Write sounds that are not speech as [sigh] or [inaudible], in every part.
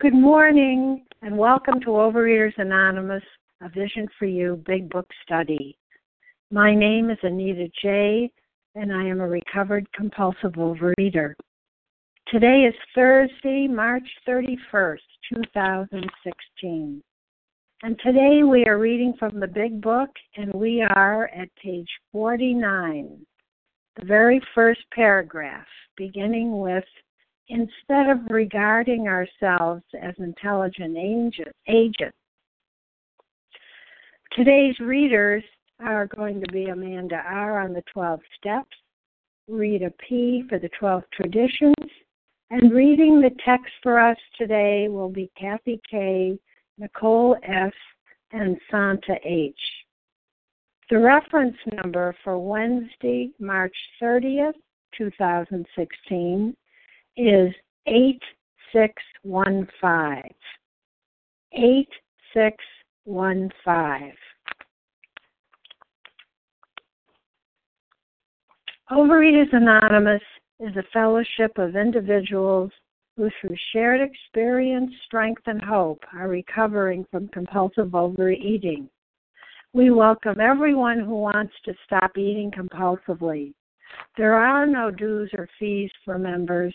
Good morning and welcome to Overeaters Anonymous, a Vision for You Big Book Study. My name is Anita J., and I am a recovered compulsive overeater. Today is Thursday, March 31st, 2016. And today we are reading from the Big Book, and we are at page 49, the very first paragraph, beginning with Instead of regarding ourselves as intelligent agents. Today's readers are going to be Amanda R. on the 12 steps, Rita P. for the 12 traditions, and reading the text for us today will be Kathy K., Nicole S., and Santa H. The reference number for Wednesday, March 30th, 2016 is 8615. 8615. Overeaters Anonymous is a fellowship of individuals who, through shared experience, strength, and hope, are recovering from compulsive overeating. We welcome everyone who wants to stop eating compulsively. There are no dues or fees for members.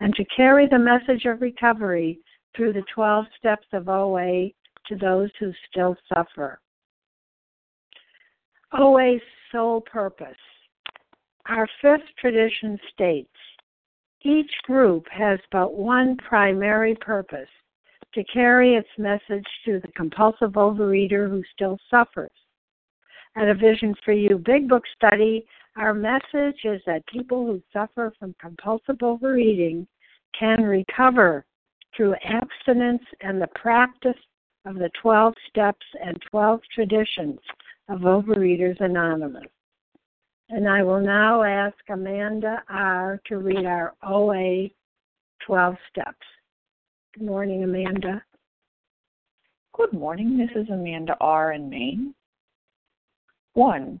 and to carry the message of recovery through the 12 steps of OA to those who still suffer. OA's sole purpose. Our fifth tradition states each group has but one primary purpose to carry its message to the compulsive overeater who still suffers. At a Vision for You Big Book study, our message is that people who suffer from compulsive overeating can recover through abstinence and the practice of the 12 steps and 12 traditions of Overeaters Anonymous. And I will now ask Amanda R. to read our OA 12 steps. Good morning, Amanda. Good morning. This is Amanda R. in Maine. One,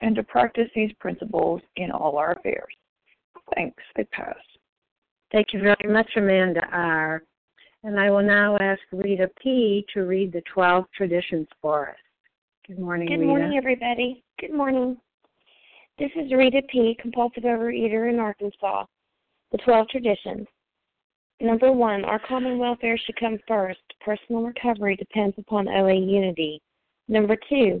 and to practice these principles in all our affairs. Thanks. I pass. Thank you very much, Amanda R. And I will now ask Rita P. to read the 12 traditions for us. Good morning, Good Rita. morning, everybody. Good morning. This is Rita P., compulsive overeater in Arkansas. The 12 traditions. Number one, our common welfare should come first. Personal recovery depends upon OA unity. Number two,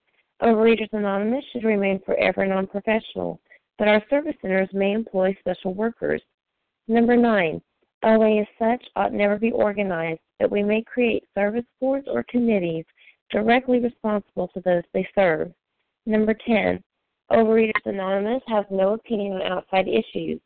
Overeaters Anonymous should remain forever non professional, but our service centers may employ special workers. Number nine, OA as such ought never be organized, but we may create service boards or committees directly responsible to those they serve. Number 10, Overeaters Anonymous has no opinion on outside issues.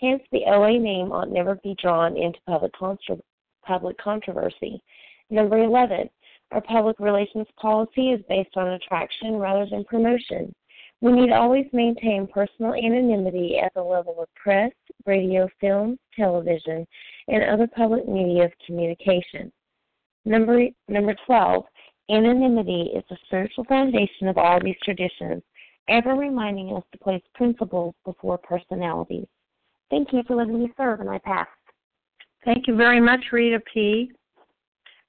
Hence, the OA name ought never be drawn into public, contro- public controversy. Number 11, our public relations policy is based on attraction rather than promotion. We need always maintain personal anonymity at the level of press, radio, film, television, and other public media of communication. Number, number 12, anonymity is the spiritual foundation of all these traditions, ever reminding us to place principles before personalities. Thank you for letting me serve, and I pass. Thank you very much, Rita P.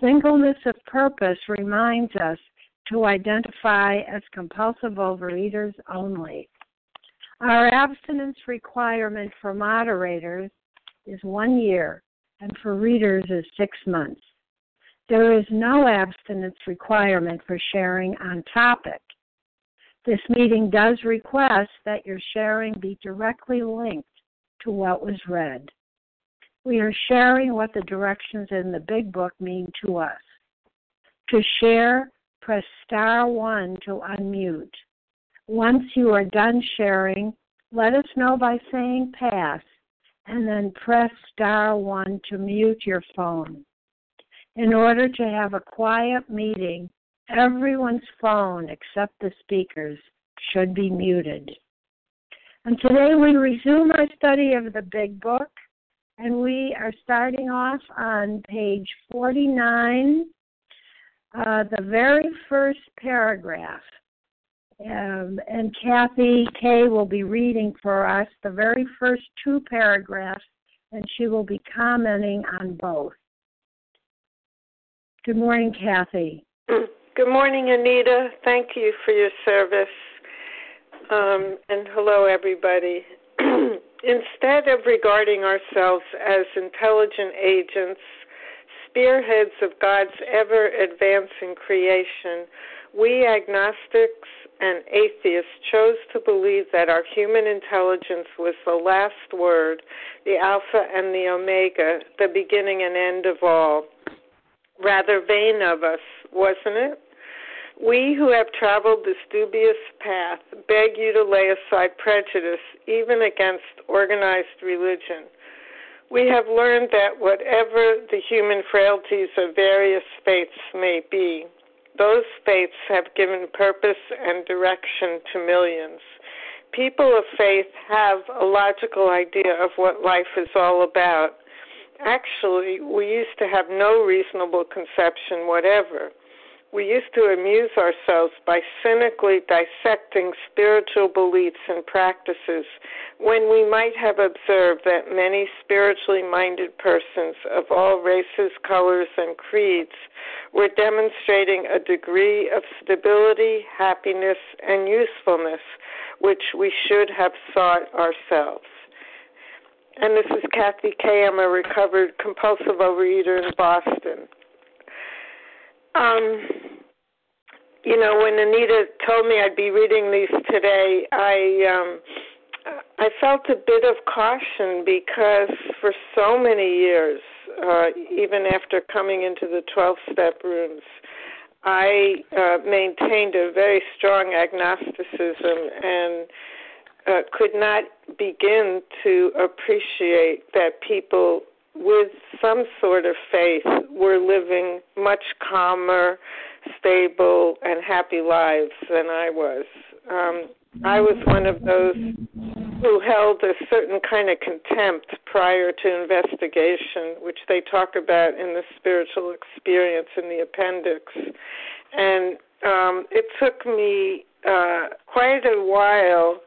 Singleness of purpose reminds us to identify as compulsive overeaters only. Our abstinence requirement for moderators is one year, and for readers is six months. There is no abstinence requirement for sharing on topic. This meeting does request that your sharing be directly linked to what was read. We are sharing what the directions in the Big Book mean to us. To share, press star one to unmute. Once you are done sharing, let us know by saying pass and then press star one to mute your phone. In order to have a quiet meeting, everyone's phone except the speaker's should be muted. And today we resume our study of the Big Book, and we are starting off on page 49 uh, the very first paragraph. Um, and Kathy Kay will be reading for us the very first two paragraphs, and she will be commenting on both. Good morning, Kathy. Good morning, Anita. Thank you for your service. Um, and hello, everybody. [clears throat] Instead of regarding ourselves as intelligent agents spearheads of God's ever advancing creation, we agnostics and atheists chose to believe that our human intelligence was the last word, the Alpha and the Omega, the beginning and end of all. Rather vain of us, wasn't it? We who have traveled this dubious path beg you to lay aside prejudice, even against organized religion we have learned that whatever the human frailties of various faiths may be, those faiths have given purpose and direction to millions. People of faith have a logical idea of what life is all about. Actually, we used to have no reasonable conception whatever we used to amuse ourselves by cynically dissecting spiritual beliefs and practices when we might have observed that many spiritually minded persons of all races, colors, and creeds were demonstrating a degree of stability, happiness, and usefulness which we should have sought ourselves. And this is Kathy Kay. I'm a recovered compulsive overeater in Boston. Um, you know, when Anita told me I'd be reading these today, I um, I felt a bit of caution because for so many years, uh, even after coming into the 12 step rooms, I uh, maintained a very strong agnosticism and uh, could not begin to appreciate that people with some sort of faith were living much calmer, stable, and happy lives than I was. Um, I was one of those who held a certain kind of contempt prior to investigation, which they talk about in the spiritual experience in the appendix. And um, it took me uh, quite a while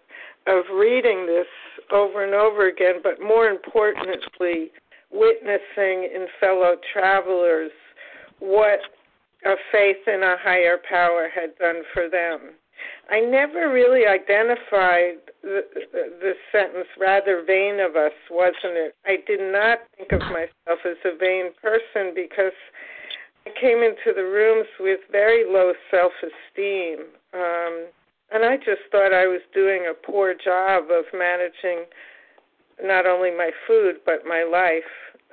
of reading this over and over again, but more importantly, witnessing in fellow travelers what a faith in a higher power had done for them. I never really identified the, the, sentence, rather vain of us, wasn't it? I did not think of myself as a vain person because I came into the rooms with very low self esteem. Um, and I just thought I was doing a poor job of managing not only my food, but my life.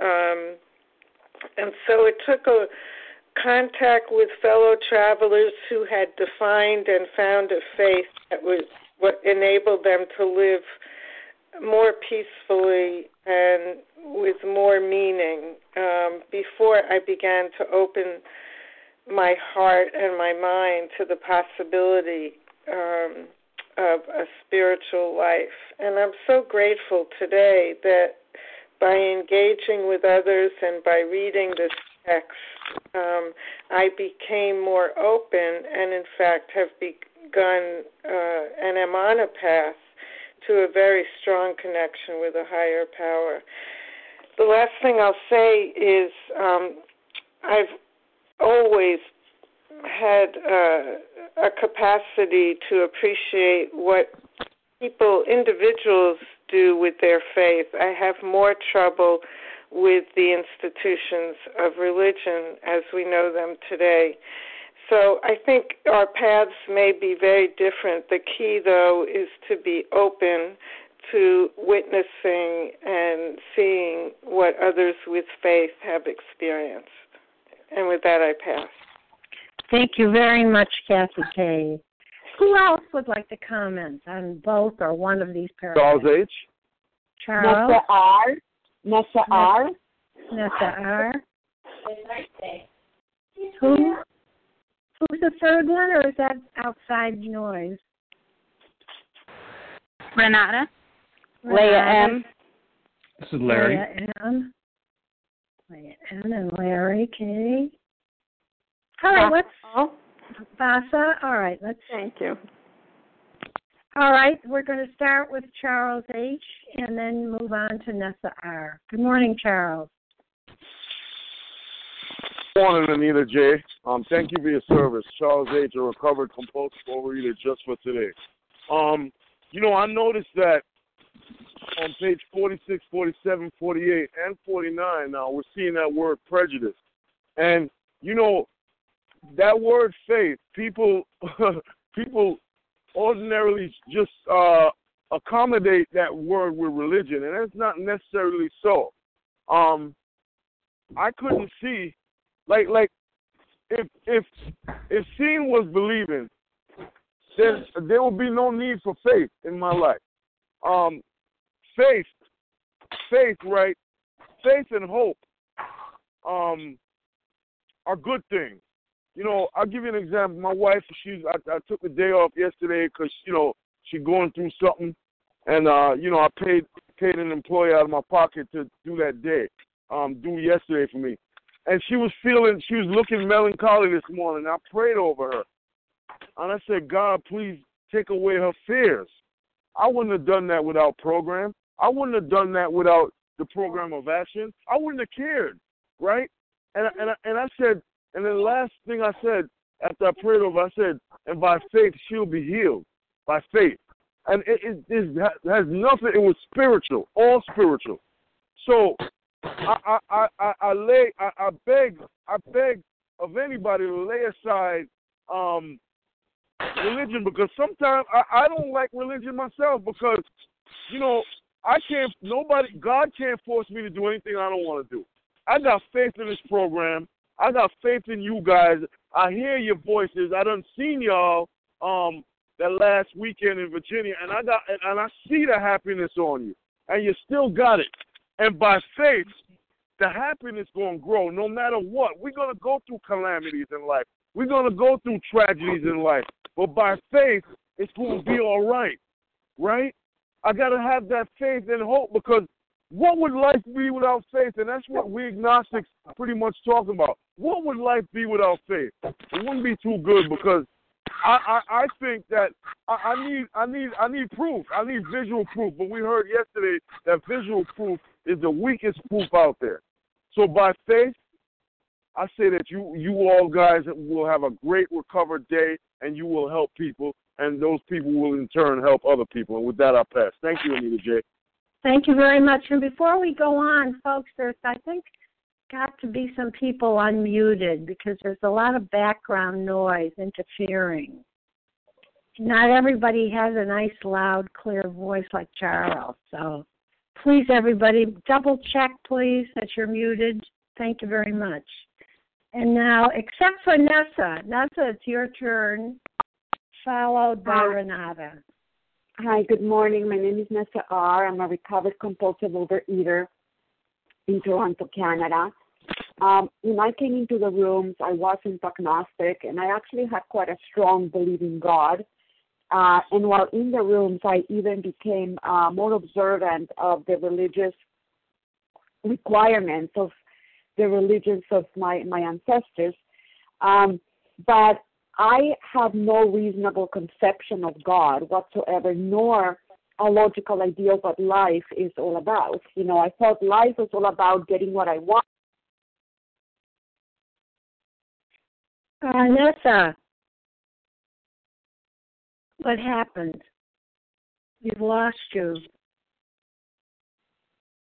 Um, and so it took a contact with fellow travelers who had defined and found a faith that was what enabled them to live more peacefully and with more meaning um, before I began to open my heart and my mind to the possibility um, of a spiritual life. And I'm so grateful today that by engaging with others and by reading this text, um, I became more open and, in fact, have begun uh, and am on a path to a very strong connection with a higher power. The last thing I'll say is um, I've always had uh, a capacity to appreciate what people, individuals, do with their faith. I have more trouble with the institutions of religion as we know them today. So I think our paths may be very different. The key, though, is to be open to witnessing and seeing what others with faith have experienced. And with that, I pass. Thank you very much, Kathy K. Who else would like to comment on both or one of these paragraphs? Charles H. Charles. Nessa R. Nessa R. Nessa R. Who? Who's the third one, or is that outside noise? Renata. Leah M. This is Larry. Leah M. Leah M. and Larry K. All right, let's. Vasa. All right, let's. Thank you. All right, we're going to start with Charles H. and then move on to Nessa R. Good morning, Charles. Good morning, Anita J. Um, thank you for your service. Charles H., a recovered compulsive overeater just for today. Um, you know, I noticed that on page 46, 47, 48, and 49 now, we're seeing that word prejudice. And, you know, that word faith, people [laughs] people ordinarily just uh, accommodate that word with religion, and that's not necessarily so. Um, I couldn't see, like, like if if if seeing was believing, then there would be no need for faith in my life. Um, faith, faith, right? Faith and hope um, are good things you know, I'll give you an example. My wife, she's I, I took a day off yesterday because you know she's going through something, and uh, you know I paid paid an employee out of my pocket to do that day, um, do yesterday for me, and she was feeling, she was looking melancholy this morning. I prayed over her, and I said, God, please take away her fears. I wouldn't have done that without program. I wouldn't have done that without the program of action. I wouldn't have cared, right? And and and I said, and then the last thing I said after I prayed over, I said, and by faith she'll be healed. By faith. And it, it, it has nothing, it was spiritual, all spiritual. So I, I, I, I lay, I, I beg, I beg of anybody to lay aside um, religion because sometimes I, I don't like religion myself because you know, I can't. Nobody, God can't force me to do anything I don't want to do. I got faith in this program. I got faith in you guys. I hear your voices. I done seen y'all um that last weekend in Virginia, and I got and I see the happiness on you, and you still got it. And by faith, the happiness gonna grow no matter what. We're gonna go through calamities in life. We're gonna go through tragedies in life, but by faith, it's gonna be all right, right? I gotta have that faith and hope because what would life be without faith? And that's what we agnostics pretty much talking about. What would life be without faith? It wouldn't be too good because I, I, I think that I, I need I need I need proof. I need visual proof. But we heard yesterday that visual proof is the weakest proof out there. So by faith, I say that you you all guys will have a great recovered day and you will help people and those people will in turn help other people. And with that I pass. Thank you, Anita J. Thank you very much. And before we go on, folks, there's I think got to be some people unmuted because there's a lot of background noise interfering. Not everybody has a nice, loud, clear voice like Charles. So please, everybody, double check, please, that you're muted. Thank you very much. And now, except for Nessa, Nessa, it's your turn, followed by uh, Renata. Hi, good morning. My name is Nessa R. I'm a recovered compulsive overeater in Toronto, Canada. Um, when I came into the rooms, I wasn't agnostic, and I actually had quite a strong belief in God. Uh, and while in the rooms, I even became uh, more observant of the religious requirements of the religions of my, my ancestors. Um, but I have no reasonable conception of God whatsoever, nor a logical idea of what life is all about. You know, I thought life was all about getting what I want. Uh, Nessa, what happened? We've lost you.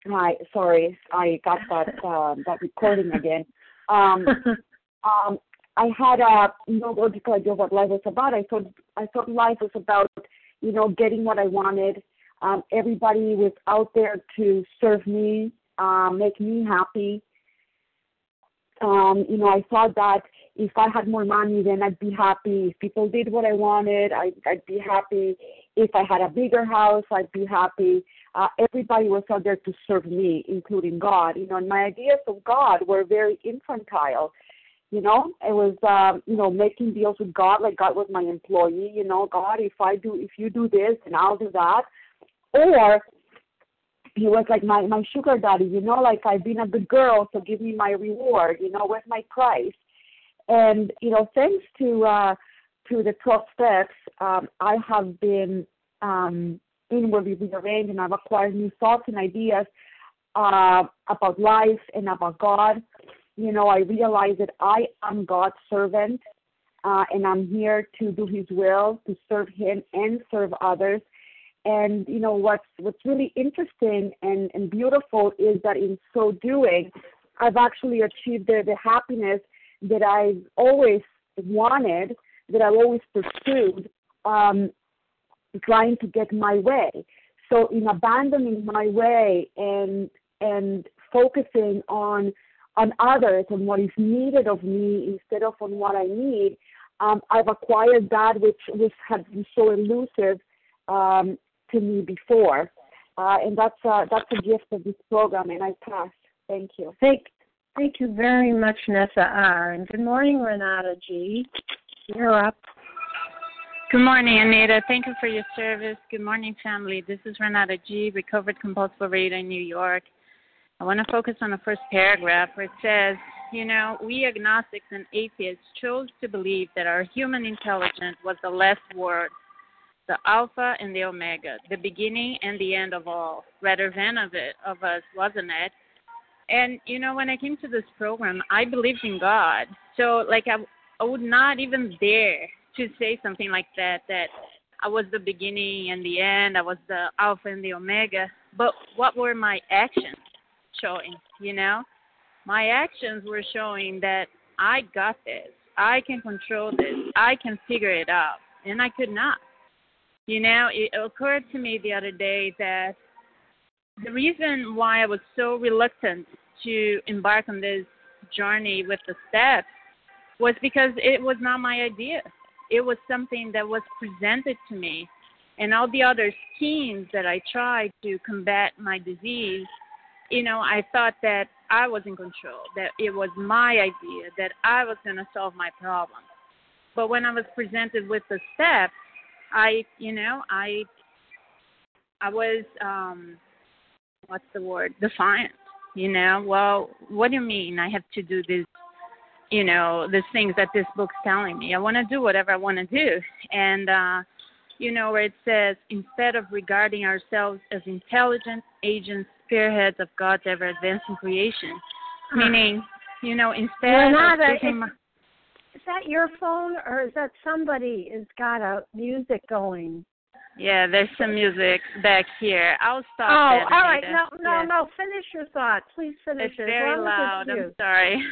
Hi, sorry, I got that [laughs] uh, that recording again. Um, [laughs] um, I had a no logical idea what life was about. I thought I thought life was about, you know, getting what I wanted. Um, everybody was out there to serve me, uh, make me happy. Um, you know, I thought that if I had more money, then I'd be happy. If people did what I wanted, I, I'd be happy. If I had a bigger house, I'd be happy. Uh, everybody was out there to serve me, including God. You know, and my ideas of God were very infantile. You know, it was um, you know making deals with God, like God was my employee. You know, God, if I do, if you do this, then I'll do that. Or he was like my my sugar daddy. You know, like I've been a good girl, so give me my reward. You know, where's my price? And you know, thanks to uh, to the 12 steps, um, I have been um, inwardly rearranged, and I've acquired new thoughts and ideas uh, about life and about God. You know, I realize that I am God's servant, uh, and I'm here to do His will, to serve Him and serve others. And you know what's what's really interesting and, and beautiful is that in so doing, I've actually achieved the, the happiness that I've always wanted, that I've always pursued, um, trying to get my way. So in abandoning my way and and focusing on on others and what is needed of me instead of on what I need, um, I've acquired that which which had been so elusive um, to me before, uh, and that's uh, that's a gift of this program. And I pass. Thank you. Thank Thank you very much, Nessa R. And good morning, Renata G. You're up. Good morning, Anita. Thank you for your service. Good morning, family. This is Renata G., recovered compulsive overeater in New York. I want to focus on the first paragraph where it says, you know, we agnostics and atheists chose to believe that our human intelligence was the last word, the alpha and the omega, the beginning and the end of all, rather than of it of us, wasn't it? And you know, when I came to this program, I believed in God. So like I, I would not even dare to say something like that. That I was the beginning and the end. I was the alpha and the omega. But what were my actions showing? You know, my actions were showing that I got this. I can control this. I can figure it out, and I could not. You know, it occurred to me the other day that the reason why I was so reluctant to embark on this journey with the steps was because it was not my idea. It was something that was presented to me. And all the other schemes that I tried to combat my disease, you know, I thought that I was in control, that it was my idea, that I was going to solve my problem. But when I was presented with the steps, I, you know, I, I was, um, what's the word, defiant. You know, well, what do you mean I have to do this? You know, the things that this book's telling me. I want to do whatever I want to do, and uh, you know, where it says instead of regarding ourselves as intelligent agents, spearheads of God's ever advancing creation, hmm. meaning, you know, instead of taking my, is that your phone or is that somebody has got a music going? Yeah, there's some music back here. I'll stop. Oh, all right. No, no, no. Finish your thought. Please finish It's it. As very loud. it's I'm sorry.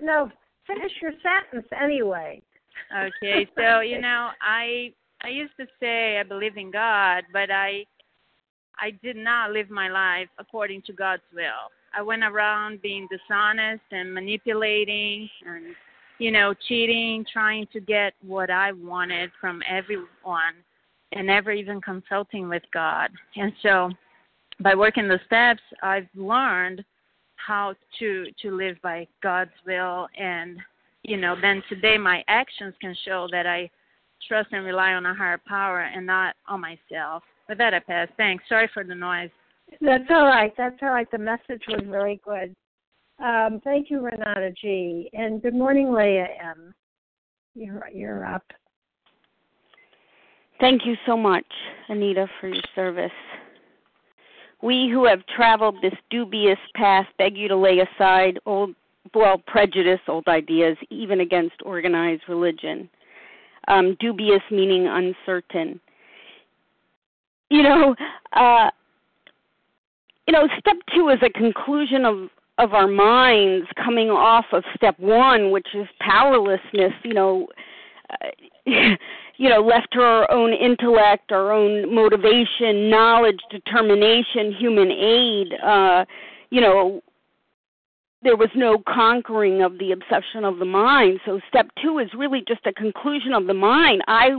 No, finish your sentence anyway. [laughs] okay, so you [laughs] know, I I used to say I believe in God, but I I did not live my life according to God's will. I went around being dishonest and manipulating and you know, cheating, trying to get what I wanted from everyone and never even consulting with God. And so by working the steps, I've learned how to to live by God's will and you know, then today my actions can show that I trust and rely on a higher power and not on myself. With that I pass. Thanks. Sorry for the noise. That's all right. That's all right. The message was very good. Um, thank you, Renata G. And good morning, Leah M. You're you're up. Thank you so much, Anita, for your service. We who have traveled this dubious path beg you to lay aside old, well, prejudice, old ideas, even against organized religion. Um, dubious meaning uncertain. You know, uh, you know, step two is a conclusion of of our minds coming off of step one, which is powerlessness. You know, uh, [laughs] you know, left to our own intellect, our own motivation, knowledge, determination, human aid. Uh, you know, there was no conquering of the obsession of the mind. So step two is really just a conclusion of the mind. I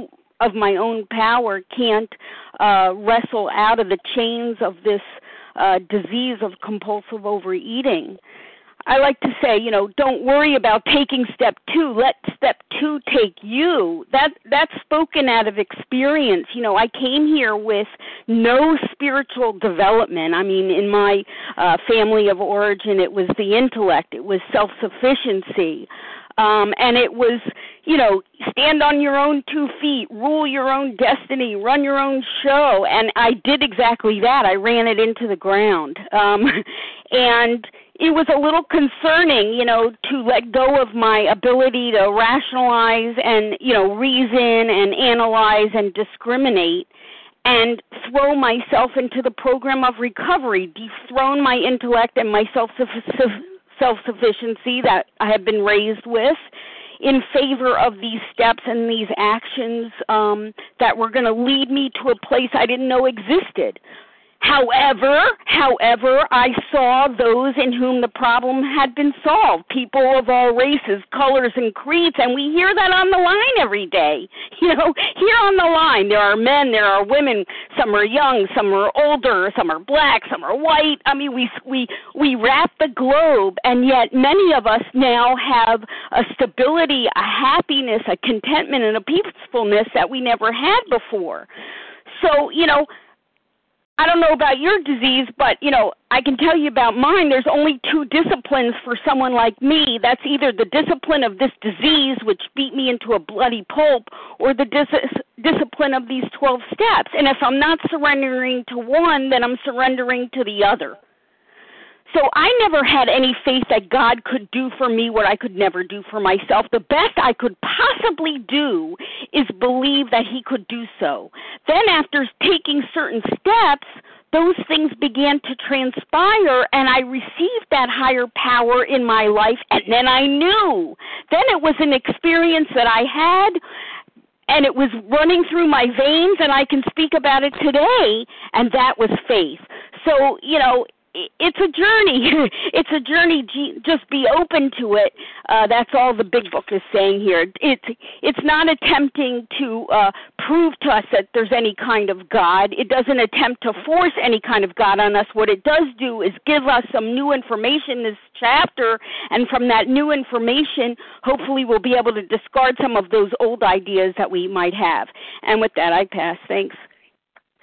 of my own power can't uh, wrestle out of the chains of this uh, disease of compulsive overeating. I like to say, you know, don't worry about taking step two. Let step two take you. That that's spoken out of experience. You know, I came here with no spiritual development. I mean, in my uh, family of origin, it was the intellect. It was self sufficiency. Um, and it was, you know, stand on your own two feet, rule your own destiny, run your own show. And I did exactly that. I ran it into the ground. Um, [laughs] and it was a little concerning, you know, to let go of my ability to rationalize and, you know, reason and analyze and discriminate and throw myself into the program of recovery, dethrone my intellect and my self self sufficiency that I have been raised with in favor of these steps and these actions um, that were going to lead me to a place I didn't know existed. However, however, I saw those in whom the problem had been solved, people of all races, colors, and creeds, and we hear that on the line every day. [laughs] You know, here on the line, there are men, there are women, some are young, some are older, some are black, some are white. I mean, we we we wrap the globe, and yet many of us now have a stability, a happiness, a contentment, and a peacefulness that we never had before. So, you know, I don't know about your disease, but you know, I can tell you about mine. There's only two disciplines for someone like me. That's either the discipline of this disease, which beat me into a bloody pulp, or the dis- discipline of these 12 steps. And if I'm not surrendering to one, then I'm surrendering to the other. So I never had any faith that God could do for me what I could never do for myself. The best I could possibly do is believe that He could do so. Then, after taking certain steps, those things began to transpire, and I received that higher power in my life, and then I knew. Then it was an experience that I had and it was running through my veins and I can speak about it today and that was faith. So, you know, it's a journey. [laughs] it's a journey. Just be open to it. Uh, that's all the big book is saying here. It's it's not attempting to uh, prove to us that there's any kind of God. It doesn't attempt to force any kind of God on us. What it does do is give us some new information this chapter, and from that new information, hopefully we'll be able to discard some of those old ideas that we might have. And with that, I pass. Thanks.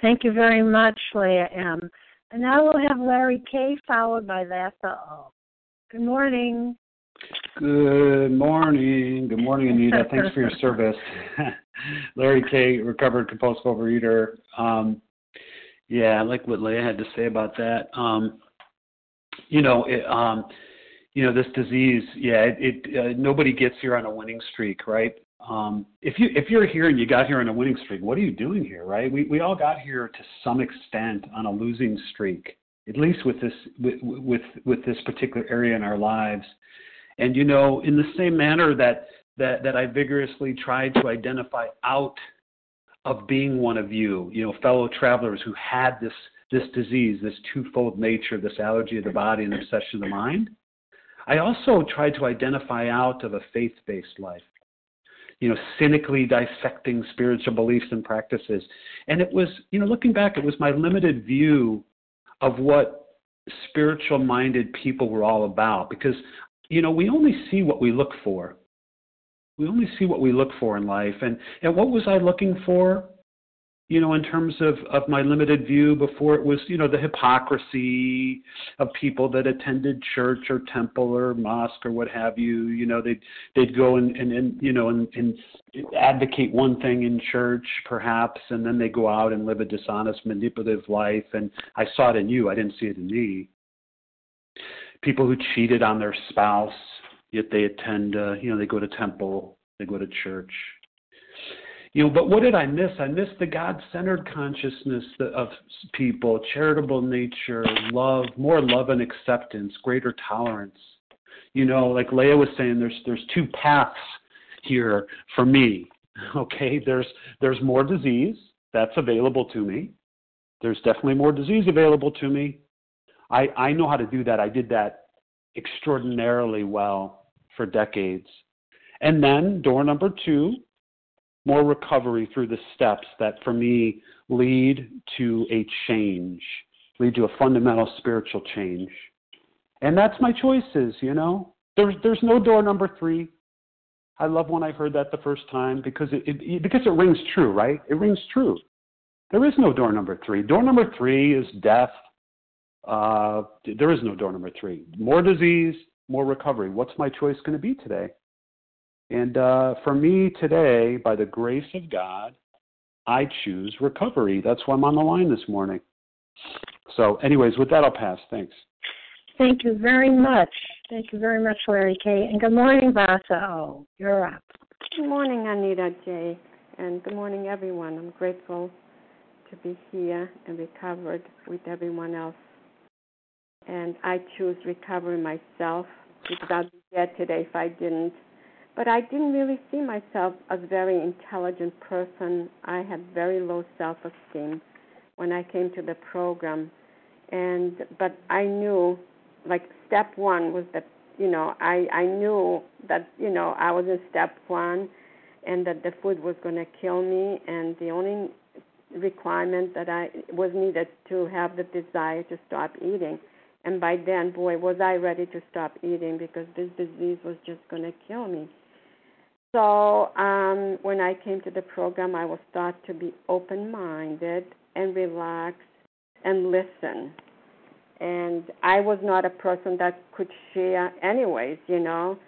Thank you very much, Leah M. And now we'll have Larry K. followed by Vasa O. Good morning. Good morning. Good morning, Anita. Thanks for your service. [laughs] Larry K., recovered compulsive overeater. Um, yeah, I like what Leah had to say about that. Um, you know, it, um, you know, this disease. Yeah, it, it uh, nobody gets here on a winning streak, right? Um, if you if you're here and you got here on a winning streak, what are you doing here, right? We we all got here to some extent on a losing streak, at least with this with with, with this particular area in our lives. And you know, in the same manner that that that I vigorously tried to identify out of being one of you, you know, fellow travelers who had this this disease, this twofold nature, this allergy of the body and obsession of the mind. I also tried to identify out of a faith-based life you know, cynically dissecting spiritual beliefs and practices. And it was, you know, looking back, it was my limited view of what spiritual minded people were all about because, you know, we only see what we look for. We only see what we look for in life. And, and what was I looking for? You know, in terms of, of my limited view before it was, you know, the hypocrisy of people that attended church or temple or mosque or what have you. You know, they'd they'd go and, and, and you know and, and advocate one thing in church perhaps and then they go out and live a dishonest, manipulative life and I saw it in you, I didn't see it in me. People who cheated on their spouse, yet they attend uh, you know, they go to temple, they go to church you know, but what did I miss? I missed the God-centered consciousness of people, charitable nature, love, more love and acceptance, greater tolerance. You know, like Leah was saying, there's there's two paths here for me. [laughs] Okay, there's there's more disease that's available to me. There's definitely more disease available to me. I I know how to do that. I did that extraordinarily well for decades. And then door number two more recovery through the steps that for me lead to a change, lead to a fundamental spiritual change. And that's my choices, you know. There's there's no door number three. I love when I heard that the first time because it, it because it rings true, right? It rings true. There is no door number three. Door number three is death. Uh, there is no door number three. More disease, more recovery. What's my choice going to be today? And uh, for me today, by the grace of God, I choose recovery. That's why I'm on the line this morning. So, anyways, with that, I'll pass. Thanks. Thank you very much. Thank you very much, Larry K. And good morning, Vasa O. You're up. Good morning, Anita J. And good morning, everyone. I'm grateful to be here and recovered with everyone else. And I choose recovery myself because I'd be dead today if I didn't. But I didn't really see myself as a very intelligent person. I had very low self esteem when I came to the program. And but I knew like step one was that you know, I, I knew that, you know, I was in step one and that the food was gonna kill me and the only requirement that I was needed to have the desire to stop eating. And by then, boy, was I ready to stop eating because this disease was just going to kill me. So um, when I came to the program, I was taught to be open minded and relax and listen. And I was not a person that could share, anyways, you know.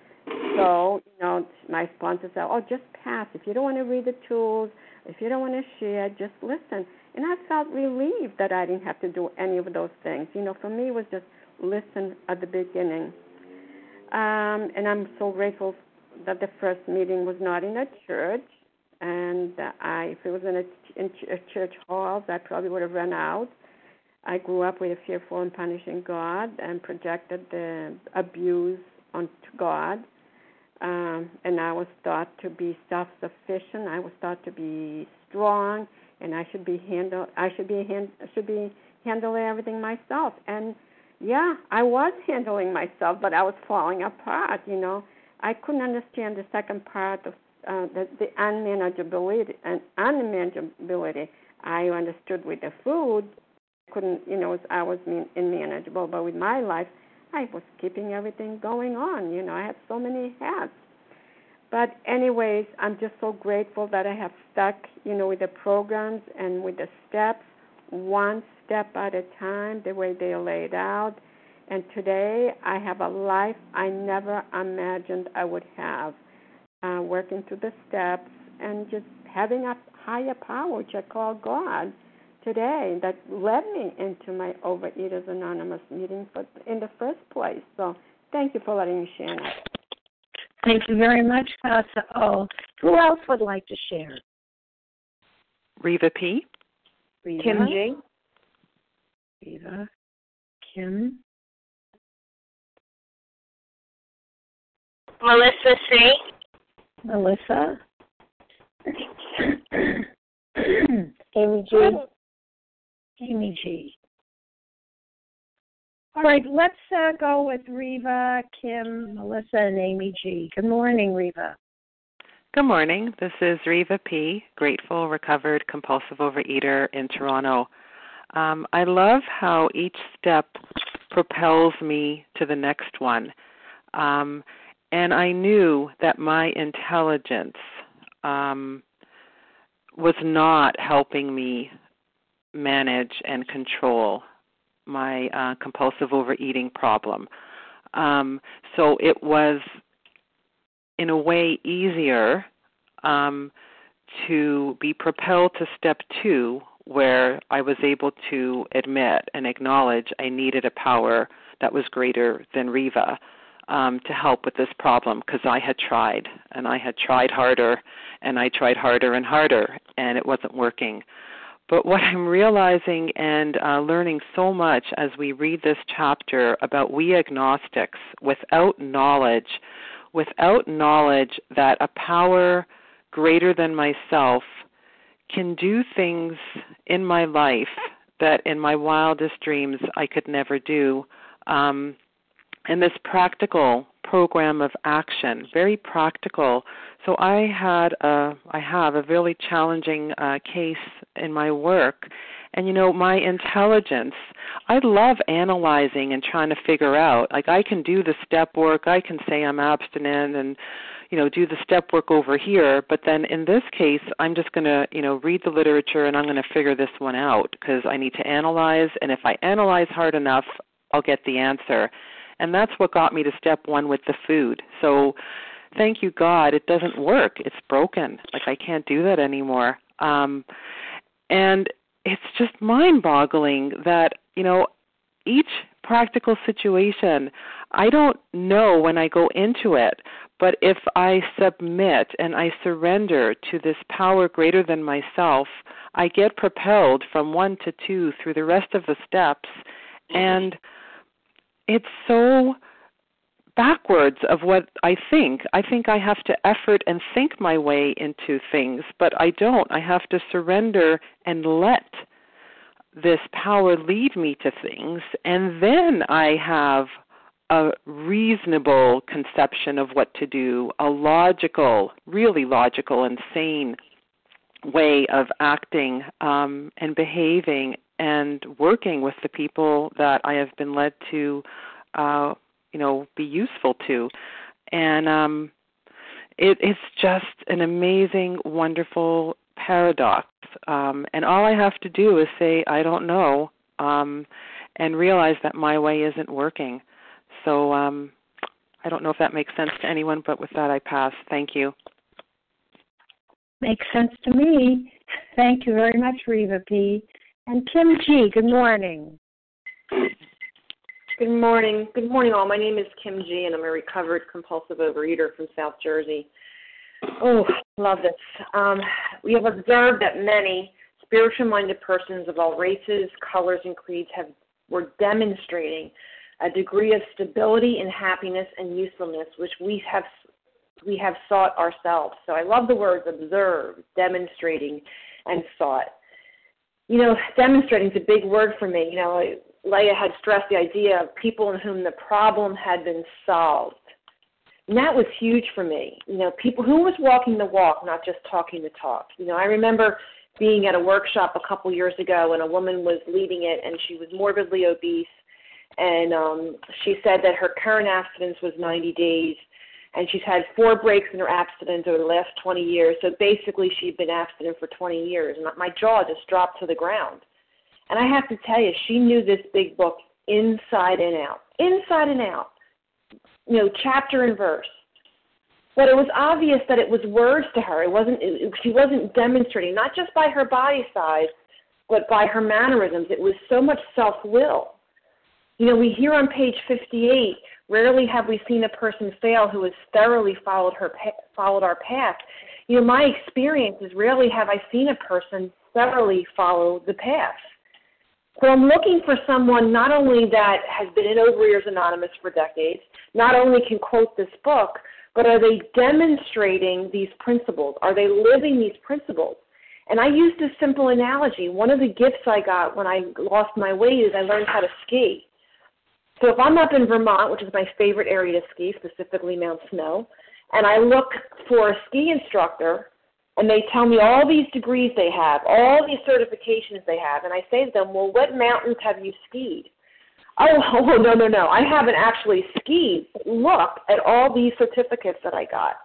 So, you know, my sponsor said, Oh, just pass. If you don't want to read the tools, if you don't want to share, just listen. And I felt relieved that I didn't have to do any of those things. You know, for me, it was just listen at the beginning. Um, and I'm so grateful that the first meeting was not in a church, and I, if it was in a, in a church hall, I probably would have run out. I grew up with a fearful and punishing God and projected the abuse onto God. um, and I was thought to be self-sufficient. I was thought to be strong, and I should be handle. I should be hand, should be handling everything myself. And yeah, I was handling myself, but I was falling apart. You know, I couldn't understand the second part of uh, the, the unmanageability and unmanageability. I understood with the food, couldn't you know I was unmanageable, but with my life, I was keeping everything going on. You know, I had so many hats. But anyways, I'm just so grateful that I have stuck, you know, with the programs and with the steps, one step at a time, the way they laid out. And today I have a life I never imagined I would have, uh, working through the steps and just having a higher power, which I call God, today that led me into my Overeaters Anonymous meeting for, in the first place. So thank you for letting me share that. Thank you very much, Casa O. Who else would like to share? Reva P. Reva. Kim G. Reva. Kim. Melissa C. Melissa. [coughs] Amy G. Amy G. All right, let's uh, go with Reva, Kim, Melissa, and Amy G. Good morning, Reva. Good morning. This is Reva P., grateful, recovered, compulsive overeater in Toronto. Um, I love how each step propels me to the next one. Um, and I knew that my intelligence um, was not helping me manage and control my uh, compulsive overeating problem. Um, so it was, in a way, easier um, to be propelled to step two, where I was able to admit and acknowledge I needed a power that was greater than Reva um, to help with this problem because I had tried and I had tried harder and I tried harder and harder and it wasn't working. But what I'm realizing and uh, learning so much as we read this chapter about we agnostics, without knowledge, without knowledge that a power greater than myself can do things in my life that in my wildest dreams I could never do. Um, and this practical program of action, very practical. So I had a, I have a really challenging uh, case in my work, and you know my intelligence. I love analyzing and trying to figure out. Like I can do the step work. I can say I'm abstinent and you know do the step work over here but then in this case i'm just going to you know read the literature and i'm going to figure this one out because i need to analyze and if i analyze hard enough i'll get the answer and that's what got me to step one with the food. So thank you God, it doesn't work. It's broken. Like I can't do that anymore. Um and it's just mind-boggling that, you know, each practical situation, I don't know when I go into it, but if I submit and I surrender to this power greater than myself, I get propelled from 1 to 2 through the rest of the steps and it's so backwards of what I think. I think I have to effort and think my way into things, but I don't. I have to surrender and let this power lead me to things, and then I have a reasonable conception of what to do, a logical, really logical and sane way of acting um, and behaving and working with the people that I have been led to, uh, you know, be useful to, and um, it, it's just an amazing, wonderful paradox. Um, and all I have to do is say I don't know, um, and realize that my way isn't working. So um, I don't know if that makes sense to anyone, but with that I pass. Thank you. Makes sense to me. Thank you very much, Reva P. And Kim G, good morning. Good morning. Good morning, all. My name is Kim G, and I'm a recovered compulsive overeater from South Jersey. Oh, love this. Um, we have observed that many spiritual minded persons of all races, colors, and creeds have were demonstrating a degree of stability and happiness and usefulness which we have we have sought ourselves. So I love the words observe, demonstrating, and sought. You know, demonstrating is a big word for me. You know, Leah had stressed the idea of people in whom the problem had been solved. And that was huge for me. You know, people who was walking the walk, not just talking the talk. You know, I remember being at a workshop a couple years ago and a woman was leading it and she was morbidly obese and um she said that her current abstinence was 90 days and she's had four breaks in her abstinence over the last 20 years. So basically, she'd been abstinent for 20 years, and my jaw just dropped to the ground. And I have to tell you, she knew this big book inside and out, inside and out, you know, chapter and verse. But it was obvious that it was words to her. It wasn't. It, she wasn't demonstrating, not just by her body size, but by her mannerisms. It was so much self will. You know, we hear on page 58 Rarely have we seen a person fail who has thoroughly followed her followed our path. You know, my experience is rarely have I seen a person thoroughly follow the path. So I'm looking for someone not only that has been in Overeaters Anonymous for decades, not only can quote this book, but are they demonstrating these principles? Are they living these principles? And I used a simple analogy. One of the gifts I got when I lost my weight is I learned how to ski. So if I'm up in Vermont, which is my favorite area to ski, specifically Mount Snow, and I look for a ski instructor and they tell me all these degrees they have, all these certifications they have, and I say to them, Well, what mountains have you skied? Oh, [laughs] oh no, no, no. I haven't actually skied. Look at all these certificates that I got.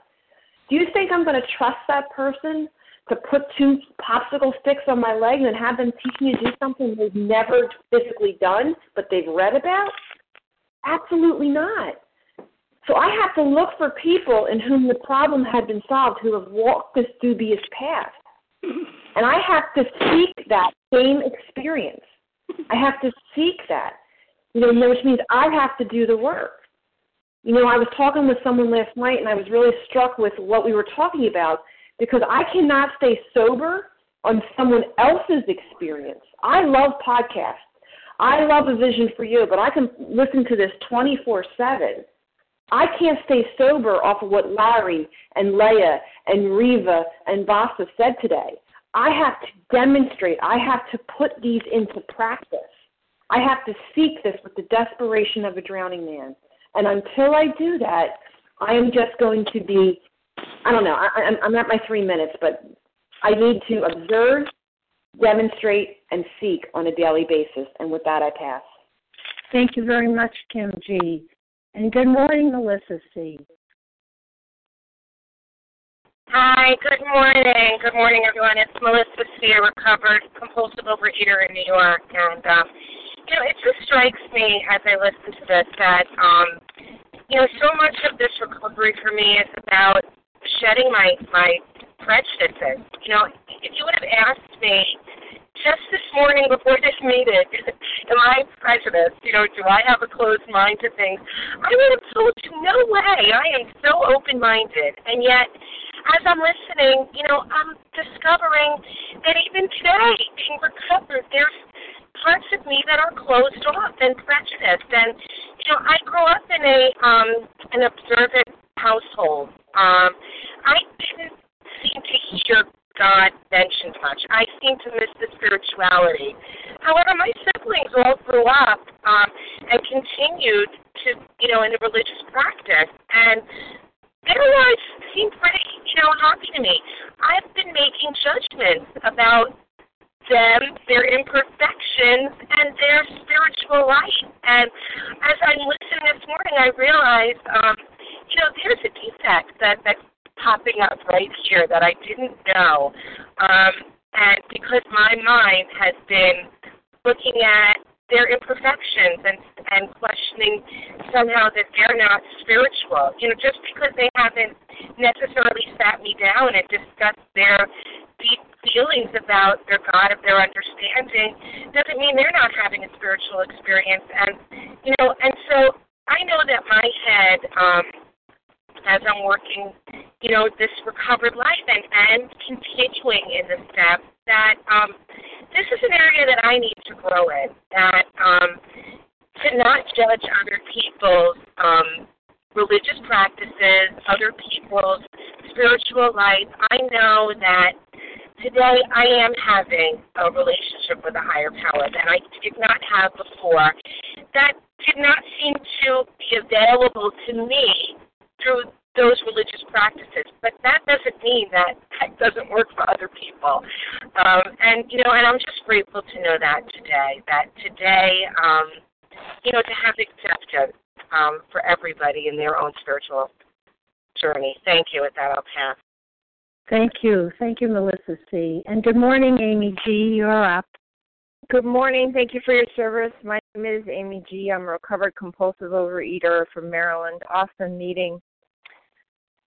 Do you think I'm going to trust that person to put two popsicle sticks on my legs and have them teach me to do something they've never physically done, but they've read about? Absolutely not. So I have to look for people in whom the problem had been solved who have walked this dubious path. And I have to seek that same experience. I have to seek that. You know, which means I have to do the work. You know, I was talking with someone last night and I was really struck with what we were talking about because I cannot stay sober on someone else's experience. I love podcasts. I love a vision for you, but I can listen to this 24 7. I can't stay sober off of what Larry and Leah and Reva and Vasa said today. I have to demonstrate, I have to put these into practice. I have to seek this with the desperation of a drowning man. And until I do that, I am just going to be, I don't know, I, I'm at my three minutes, but I need to observe demonstrate, and seek on a daily basis. And with that, I pass. Thank you very much, Kim G. And good morning, Melissa C. Hi, good morning. Good morning, everyone. It's Melissa C., a recovered compulsive overeater in New York. And, um, you know, it just strikes me as I listen to this that, um, you know, so much of this recovery for me is about shedding my, my prejudices. You know, if you would have asked me just this morning before this meeting, [laughs] am I prejudiced? You know, do I have a closed mind to things? I would have told you, no way. I am so open minded. And yet, as I'm listening, you know, I'm discovering that even today, being recovered, there's parts of me that are closed off and prejudiced. And, you know, I grew up in a um an observant household. Um I didn't seem to hear God mentioned much. I seem to miss the spirituality. However, my siblings all grew up um, and continued to, you know, in a religious practice, and their lives seem pretty, you know, happy to me. I've been making judgments about them, their imperfections, and their spiritual life. And as I'm listening this morning, I realized, um, you know, there's a defect that that popping up right here that I didn't know. Um, and because my mind has been looking at their imperfections and and questioning somehow that they're not spiritual. You know, just because they haven't necessarily sat me down and discussed their deep feelings about their God of their understanding doesn't mean they're not having a spiritual experience. And you know, and so I know that my head um as I'm working, you know, this recovered life and, and continuing in the steps that um, this is an area that I need to grow in. That um, to not judge other people's um, religious practices, other people's spiritual life, I know that today I am having a relationship with a higher power that I did not have before. That did not seem to be available to me through those religious practices. But that doesn't mean that that doesn't work for other people. Um, and you know, and I'm just grateful to know that today. That today, um, you know, to have acceptance um, for everybody in their own spiritual journey. Thank you. With that, I'll pass. Thank you. Thank you, Melissa C. And good morning, Amy G. You're up. Good morning. Thank you for your service. My name is Amy G. I'm a recovered compulsive overeater from Maryland. Awesome meeting.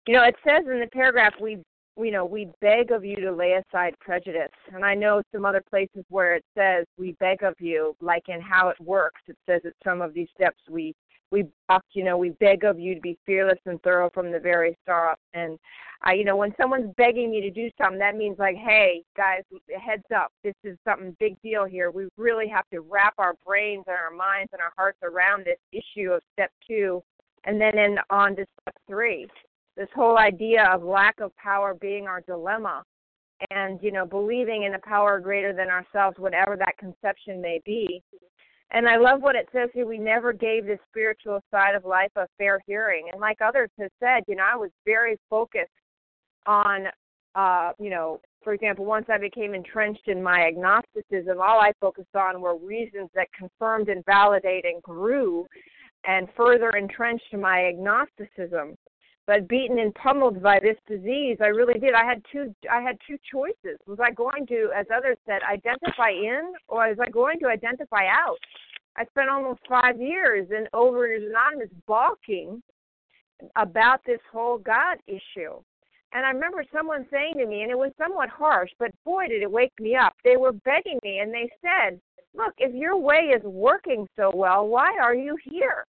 You know, it says in the paragraph we you know, we beg of you to lay aside prejudice. And I know some other places where it says we beg of you, like in how it works, it says at some of these steps we we you know, we beg of you to be fearless and thorough from the very start. And I, you know, when someone's begging me to do something, that means like, hey, guys, heads up, this is something big deal here. We really have to wrap our brains and our minds and our hearts around this issue of step two, and then in on to step three. This whole idea of lack of power being our dilemma, and you know, believing in a power greater than ourselves, whatever that conception may be, and I love what it says here. We never gave the spiritual side of life a fair hearing. And like others have said, you know, I was very focused on, uh, you know, for example, once I became entrenched in my agnosticism, all I focused on were reasons that confirmed and validated and grew and further entrenched my agnosticism. But beaten and pummeled by this disease, I really did. I had two. I had two choices. Was I going to, as others said, identify in, or was I going to identify out? I spent almost five years in Overeaters Anonymous balking about this whole God issue. And I remember someone saying to me, and it was somewhat harsh, but boy, did it wake me up. They were begging me, and they said, Look, if your way is working so well, why are you here?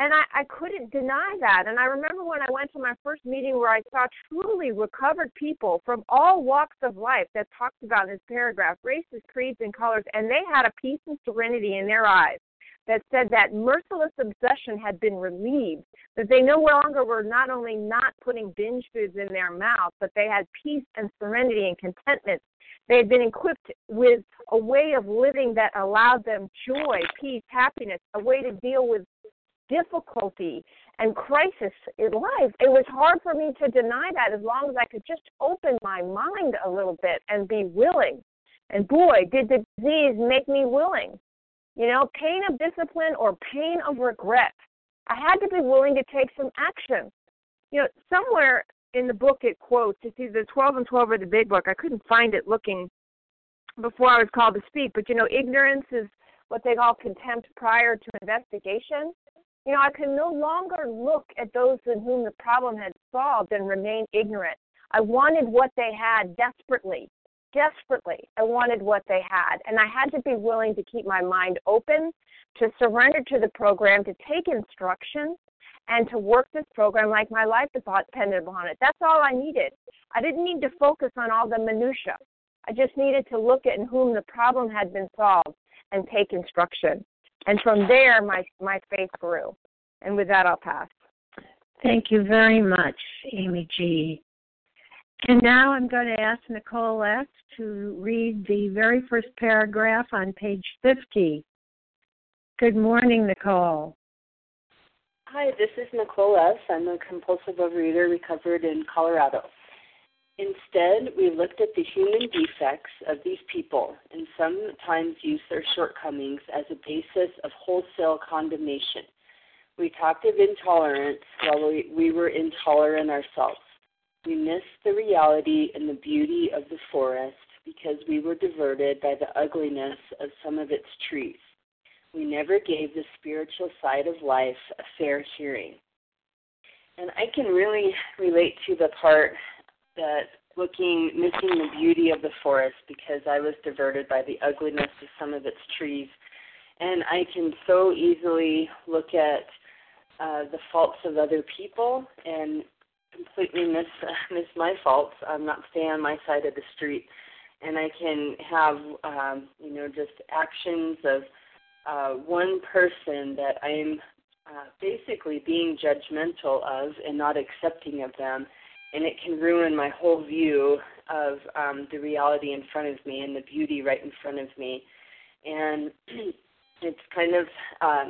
And I, I couldn't deny that. And I remember when I went to my first meeting where I saw truly recovered people from all walks of life that talked about this paragraph races, creeds, and colors, and they had a peace and serenity in their eyes that said that merciless obsession had been relieved, that they no longer were not only not putting binge foods in their mouth, but they had peace and serenity and contentment. They had been equipped with a way of living that allowed them joy, peace, happiness, a way to deal with difficulty and crisis in life, it was hard for me to deny that as long as I could just open my mind a little bit and be willing. And boy, did the disease make me willing. You know, pain of discipline or pain of regret. I had to be willing to take some action. You know, somewhere in the book it quotes, it's either 12 and 12 or the big book. I couldn't find it looking before I was called to speak, but you know, ignorance is what they call contempt prior to investigation. You know, I can no longer look at those in whom the problem had solved and remain ignorant. I wanted what they had desperately. Desperately, I wanted what they had. And I had to be willing to keep my mind open, to surrender to the program, to take instruction, and to work this program like my life depended upon it. That's all I needed. I didn't need to focus on all the minutiae. I just needed to look at in whom the problem had been solved and take instruction. And from there, my, my faith grew. And with that, I'll pass. Thank you very much, Amy G. And now I'm going to ask Nicole S. to read the very first paragraph on page 50. Good morning, Nicole. Hi, this is Nicole S. I'm a compulsive overeater recovered in Colorado. Instead, we looked at the human defects of these people and sometimes used their shortcomings as a basis of wholesale condemnation. We talked of intolerance while we, we were intolerant ourselves. We missed the reality and the beauty of the forest because we were diverted by the ugliness of some of its trees. We never gave the spiritual side of life a fair hearing. And I can really relate to the part that looking missing the beauty of the forest because I was diverted by the ugliness of some of its trees. And I can so easily look at uh, the faults of other people and completely miss uh, [laughs] miss my faults. I'm not staying on my side of the street, and I can have um, you know just actions of uh, one person that I'm uh, basically being judgmental of and not accepting of them, and it can ruin my whole view of um, the reality in front of me and the beauty right in front of me. And [clears throat] it's kind of uh,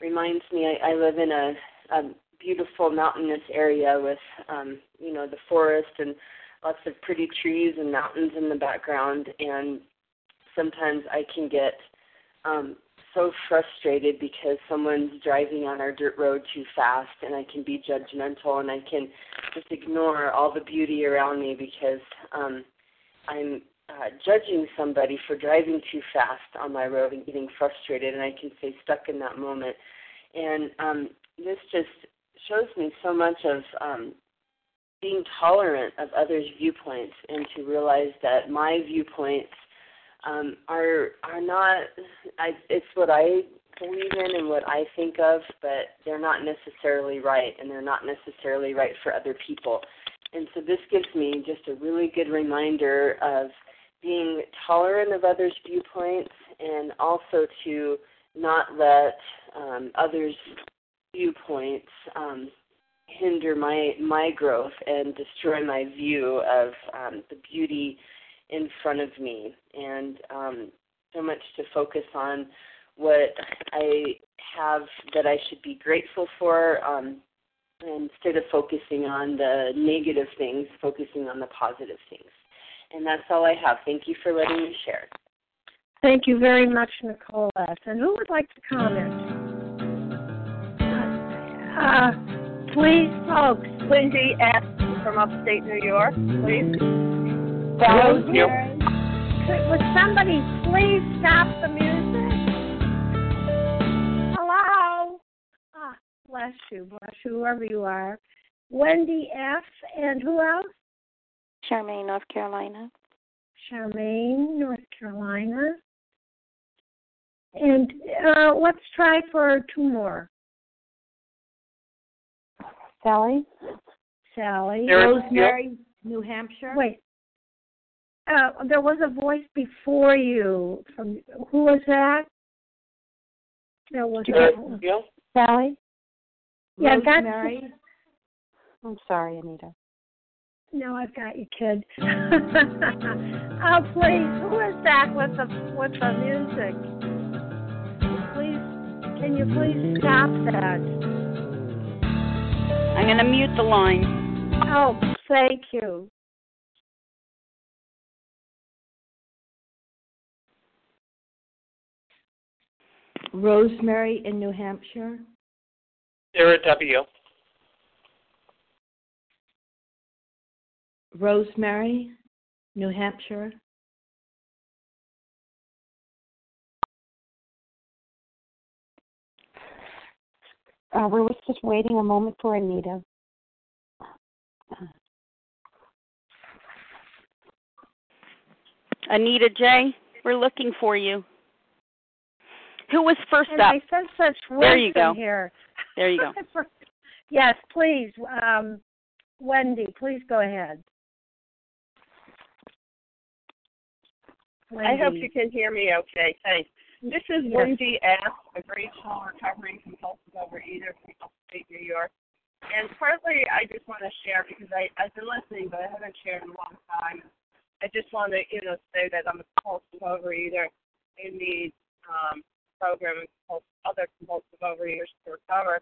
reminds me I, I live in a, a beautiful mountainous area with um, you know the forest and lots of pretty trees and mountains in the background, and sometimes I can get um, so frustrated because someone's driving on our dirt road too fast and I can be judgmental and I can just ignore all the beauty around me because um I'm uh, judging somebody for driving too fast on my road and getting frustrated and I can stay stuck in that moment. And um this just shows me so much of um being tolerant of others' viewpoints and to realize that my viewpoints um, are are not. I, it's what I believe in and what I think of, but they're not necessarily right, and they're not necessarily right for other people. And so this gives me just a really good reminder of being tolerant of others' viewpoints, and also to not let um, others' viewpoints um, hinder my my growth and destroy my view of um, the beauty in front of me and um, so much to focus on what I have that I should be grateful for um, instead of focusing on the negative things, focusing on the positive things. And that's all I have. Thank you for letting me share. Thank you very much, Nicole S. And who would like to comment? Uh, please, folks. Lindy S. from upstate New York, please. Rosemary. Could, would somebody please stop the music? Hello? Ah, bless you, bless you, whoever you are. Wendy F. And who else? Charmaine, North Carolina. Charmaine, North Carolina. And uh, let's try for two more. Sally. Sally. Rosemary, New Hampshire. Wait, uh, there was a voice before you. From who was that? There was uh, yeah. Sally. Yeah, Rosemary. that's. I'm sorry, Anita. No, I've got you, kid. oh, [laughs] please, who is that with the with the music? Please, can you please stop that? I'm going to mute the line. Oh, thank you. Rosemary in New Hampshire. Sarah W. Rosemary, New Hampshire. Uh, we're just waiting a moment for Anita. Anita J, we're looking for you. Who was first and up? I said such there you go. Here. There you go. [laughs] yes, please, um, Wendy, please go ahead. Wendy. I hope you can hear me okay. Thanks. This is yes. Wendy S., a grateful recovering compulsive overeater from upstate New York. And partly I just want to share because I, I've been listening, but I haven't shared in a long time. I just want to, you know, say that I'm a compulsive overeater in need um, program and other compulsive overeaters to recover.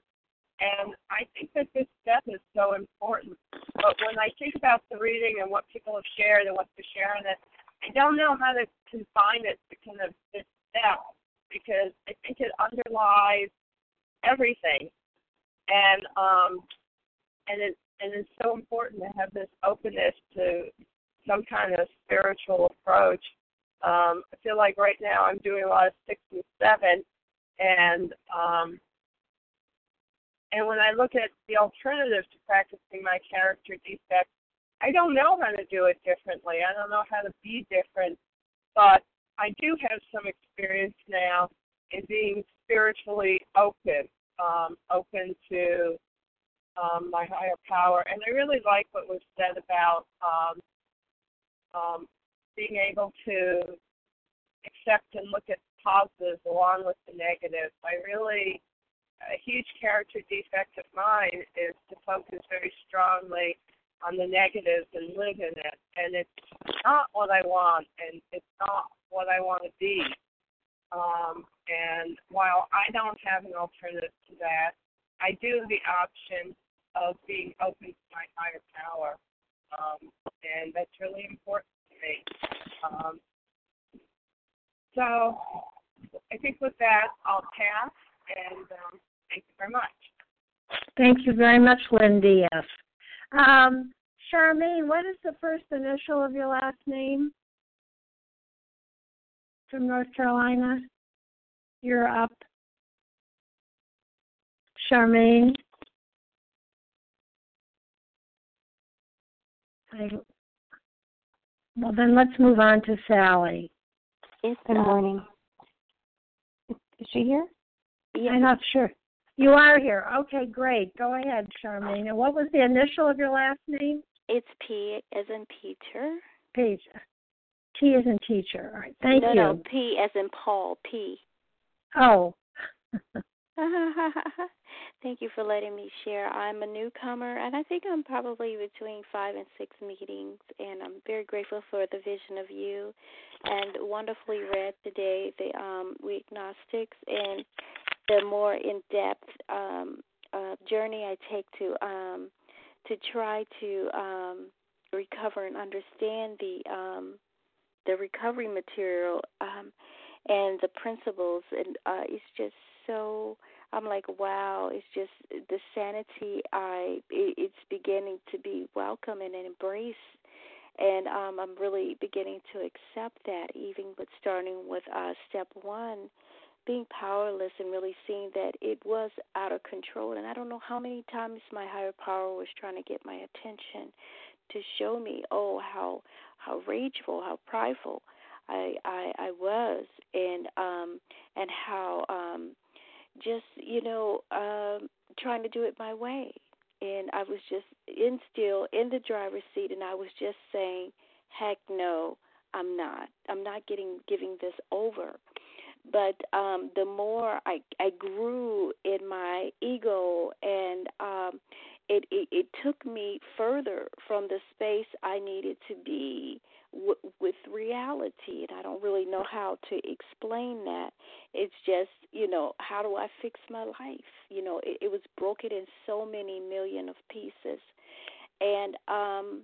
And I think that this step is so important. But when I think about the reading and what people have shared and what they're sharing it, I don't know how to confine it to kind of this step because I think it underlies everything. And um and it and it's so important to have this openness to some kind of spiritual approach um, I feel like right now I'm doing a lot of six and seven, and um, and when I look at the alternative to practicing my character defects, I don't know how to do it differently. I don't know how to be different, but I do have some experience now in being spiritually open, um, open to um, my higher power. And I really like what was said about um, um, being able to accept and look at positives along with the negatives. I really, a huge character defect of mine is to focus very strongly on the negatives and live in it. And it's not what I want, and it's not what I want to be. Um, and while I don't have an alternative to that, I do have the option of being open to my higher power. Um, and that's really important Um, so I think with that, I'll pass, and um, thank you very much. Thank you very much, Lindy F. Um, Charmaine, what is the first initial of your last name? From North Carolina. You're up. Charmaine. I, well, then let's move on to Sally. Good uh, morning. Is she here? I'm not sure. You are here. Okay, great. Go ahead, Charmaine. And what was the initial of your last name? It's P as in Peter. Page. T as in teacher. All right. Thank no, you. No, P as in Paul. P. Oh. [laughs] [laughs] Thank you for letting me share. I'm a newcomer, and I think I'm probably between five and six meetings, and I'm very grateful for the vision of you, and wonderfully read today the um, we agnostics and the more in depth um, uh, journey I take to um, to try to um, recover and understand the um, the recovery material um, and the principles, and uh, it's just so. I'm like, wow! It's just the sanity. I it, it's beginning to be welcome and embraced, and um, I'm really beginning to accept that. Even with starting with uh, step one, being powerless and really seeing that it was out of control. And I don't know how many times my higher power was trying to get my attention to show me, oh, how how rageful, how prideful I I, I was, and um and how um just you know um trying to do it my way. And I was just in still in the driver's seat, and I was just saying, heck no, I'm not. I'm not getting giving this over but um the more i i grew in my ego and um it it, it took me further from the space i needed to be w- with reality and i don't really know how to explain that. It's just you know how do i fix my life? You know it, it was broken in so many million of pieces. And um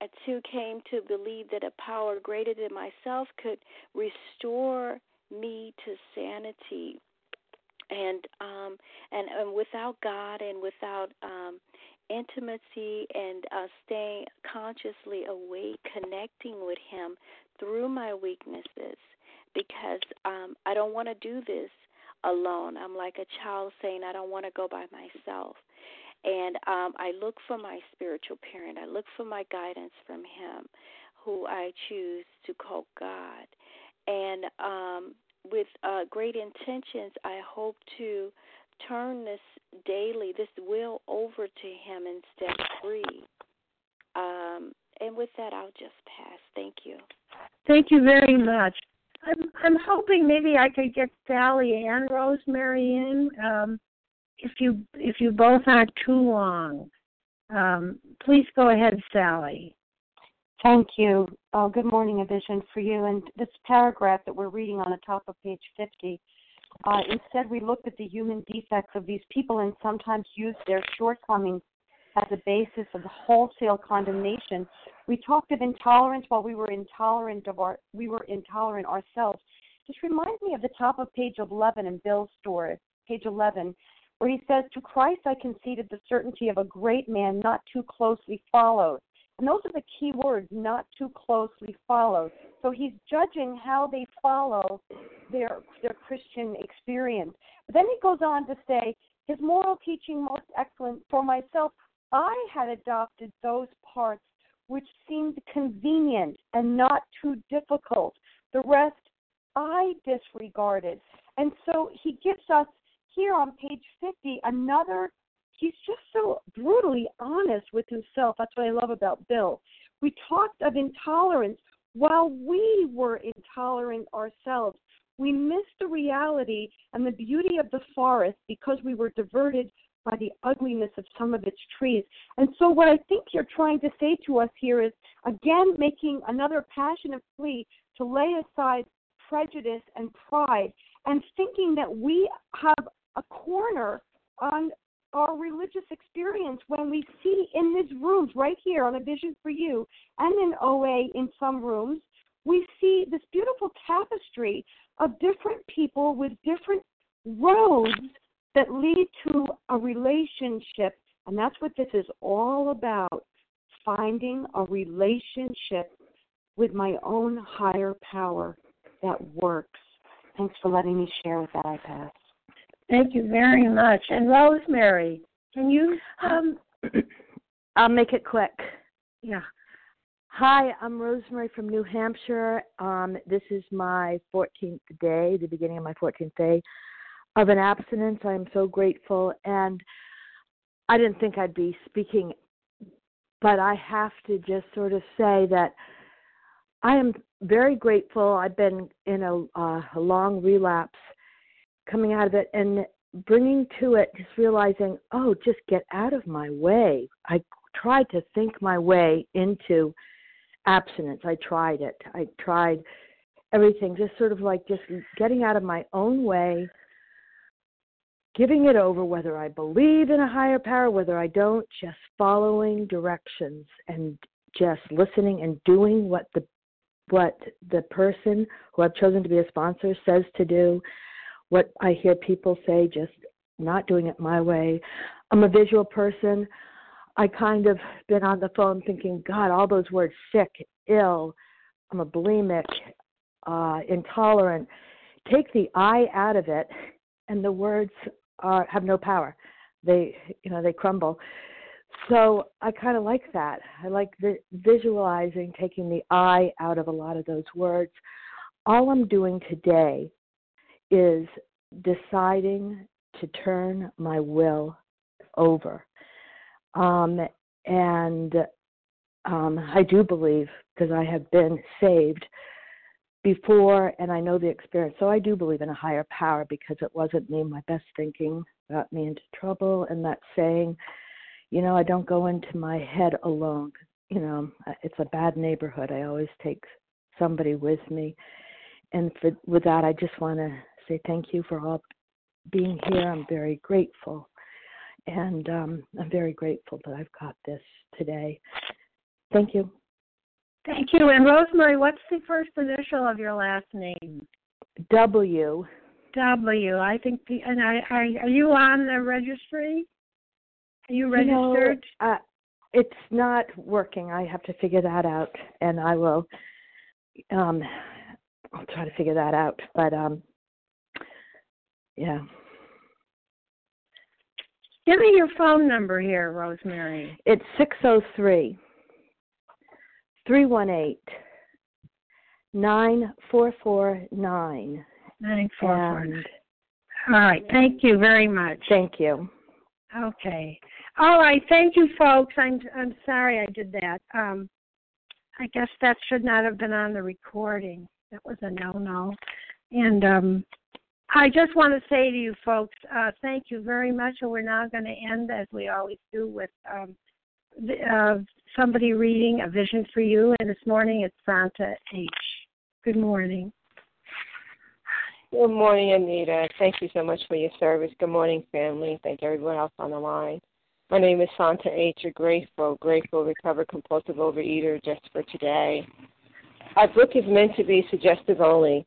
I too came to believe that a power greater than myself could restore me to sanity and um and and without God and without um intimacy and uh staying consciously awake connecting with him through my weaknesses because um I don't want to do this alone. I'm like a child saying I don't want to go by myself. And um I look for my spiritual parent. I look for my guidance from him who I choose to call God and um, with uh, great intentions, I hope to turn this daily, this will over to Him in step three. Um, and with that, I'll just pass. Thank you. Thank you very much. I'm I'm hoping maybe I could get Sally and Rosemary in. Um, if you if you both aren't too long, um, please go ahead, Sally. Thank you. Uh, good morning, A Vision for You. And this paragraph that we're reading on the top of page 50, uh, instead we looked at the human defects of these people and sometimes used their shortcomings as a basis of wholesale condemnation. We talked of intolerance while we were intolerant of our we were intolerant ourselves. This reminds me of the top of page 11 in Bill's story, page 11, where he says, "To Christ I conceded the certainty of a great man not too closely followed." And those are the key words, not too closely followed. So he's judging how they follow their their Christian experience. But then he goes on to say, his moral teaching most excellent for myself, I had adopted those parts which seemed convenient and not too difficult. The rest I disregarded. And so he gives us here on page 50 another he's just so brutally honest with himself. That's what I love about Bill. We talked of intolerance while we were intolerant ourselves. we miss the reality and the beauty of the forest because we were diverted by the ugliness of some of its trees. And so, what I think you're trying to say to us here is again making another passionate plea to lay aside prejudice and pride and thinking that we have a corner on our religious experience when we see in these rooms right here on a vision for you and in OA in some rooms, we see this beautiful tapestry of different people with different roads that lead to a relationship. And that's what this is all about finding a relationship with my own higher power that works. Thanks for letting me share with that, I pass. Thank you very much. And Rosemary, can you um [clears throat] I'll make it quick. Yeah. Hi, I'm Rosemary from New Hampshire. Um, this is my 14th day, the beginning of my 14th day of an abstinence. I am so grateful. And I didn't think I'd be speaking, but I have to just sort of say that I am very grateful. I've been in a, uh, a long relapse coming out of it and bringing to it, just realizing, oh, just get out of my way. I tried to think my way into abstinence. I tried it. I tried everything, just sort of like just getting out of my own way, giving it over, whether I believe in a higher power, whether I don't, just following directions and just listening and doing what the what the person who I've chosen to be a sponsor says to do, what I hear people say, just not doing it my way. I'm a visual person. I kind of been on the phone thinking, God, all those words sick, ill, I'm a bulimic, uh, intolerant. Take the I out of it, and the words are have no power. They, you know, they crumble. So I kind of like that. I like the visualizing, taking the I out of a lot of those words. All I'm doing today is deciding to turn my will over um, and um, I do believe, because I have been saved before and I know the experience. So I do believe in a higher power because it wasn't me. My best thinking got me into trouble. And that saying, you know, I don't go into my head alone. You know, it's a bad neighborhood. I always take somebody with me. And for, with that, I just want to say thank you for all being here. I'm very grateful and um, I'm very grateful that I've got this today. Thank you. Thank you. And Rosemary, what's the first initial of your last name? W. W. I think. The, and I, are, are you on the registry? Are you registered? You know, uh, it's not working. I have to figure that out, and I will. Um, I'll try to figure that out. But um, yeah. Give me your phone number here, Rosemary. It's 603 318 9449. 9449. All right. Thank you very much. Thank you. Okay. All right. Thank you, folks. I'm I'm sorry I did that. Um, I guess that should not have been on the recording. That was a no-no. And um, I just want to say to you folks, uh, thank you very much. And we're now going to end, as we always do, with um, the, uh, somebody reading a vision for you. And this morning it's Santa H. Good morning. Good morning, Anita. Thank you so much for your service. Good morning, family. Thank everyone else on the line. My name is Santa H. A grateful, grateful, recovered compulsive overeater just for today. Our book is meant to be suggestive only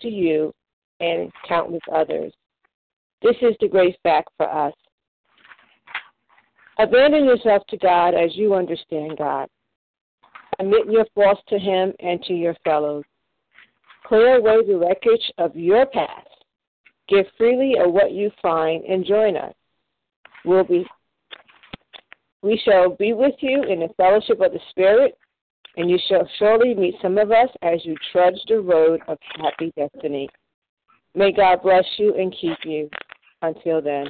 to you and countless others. This is the grace back for us. Abandon yourself to God as you understand God. Admit your faults to Him and to your fellows. Clear away the wreckage of your past. Give freely of what you find and join us. We'll be, we shall be with you in the fellowship of the Spirit, and you shall surely meet some of us as you trudge the road of happy destiny. May God bless you and keep you. Until then.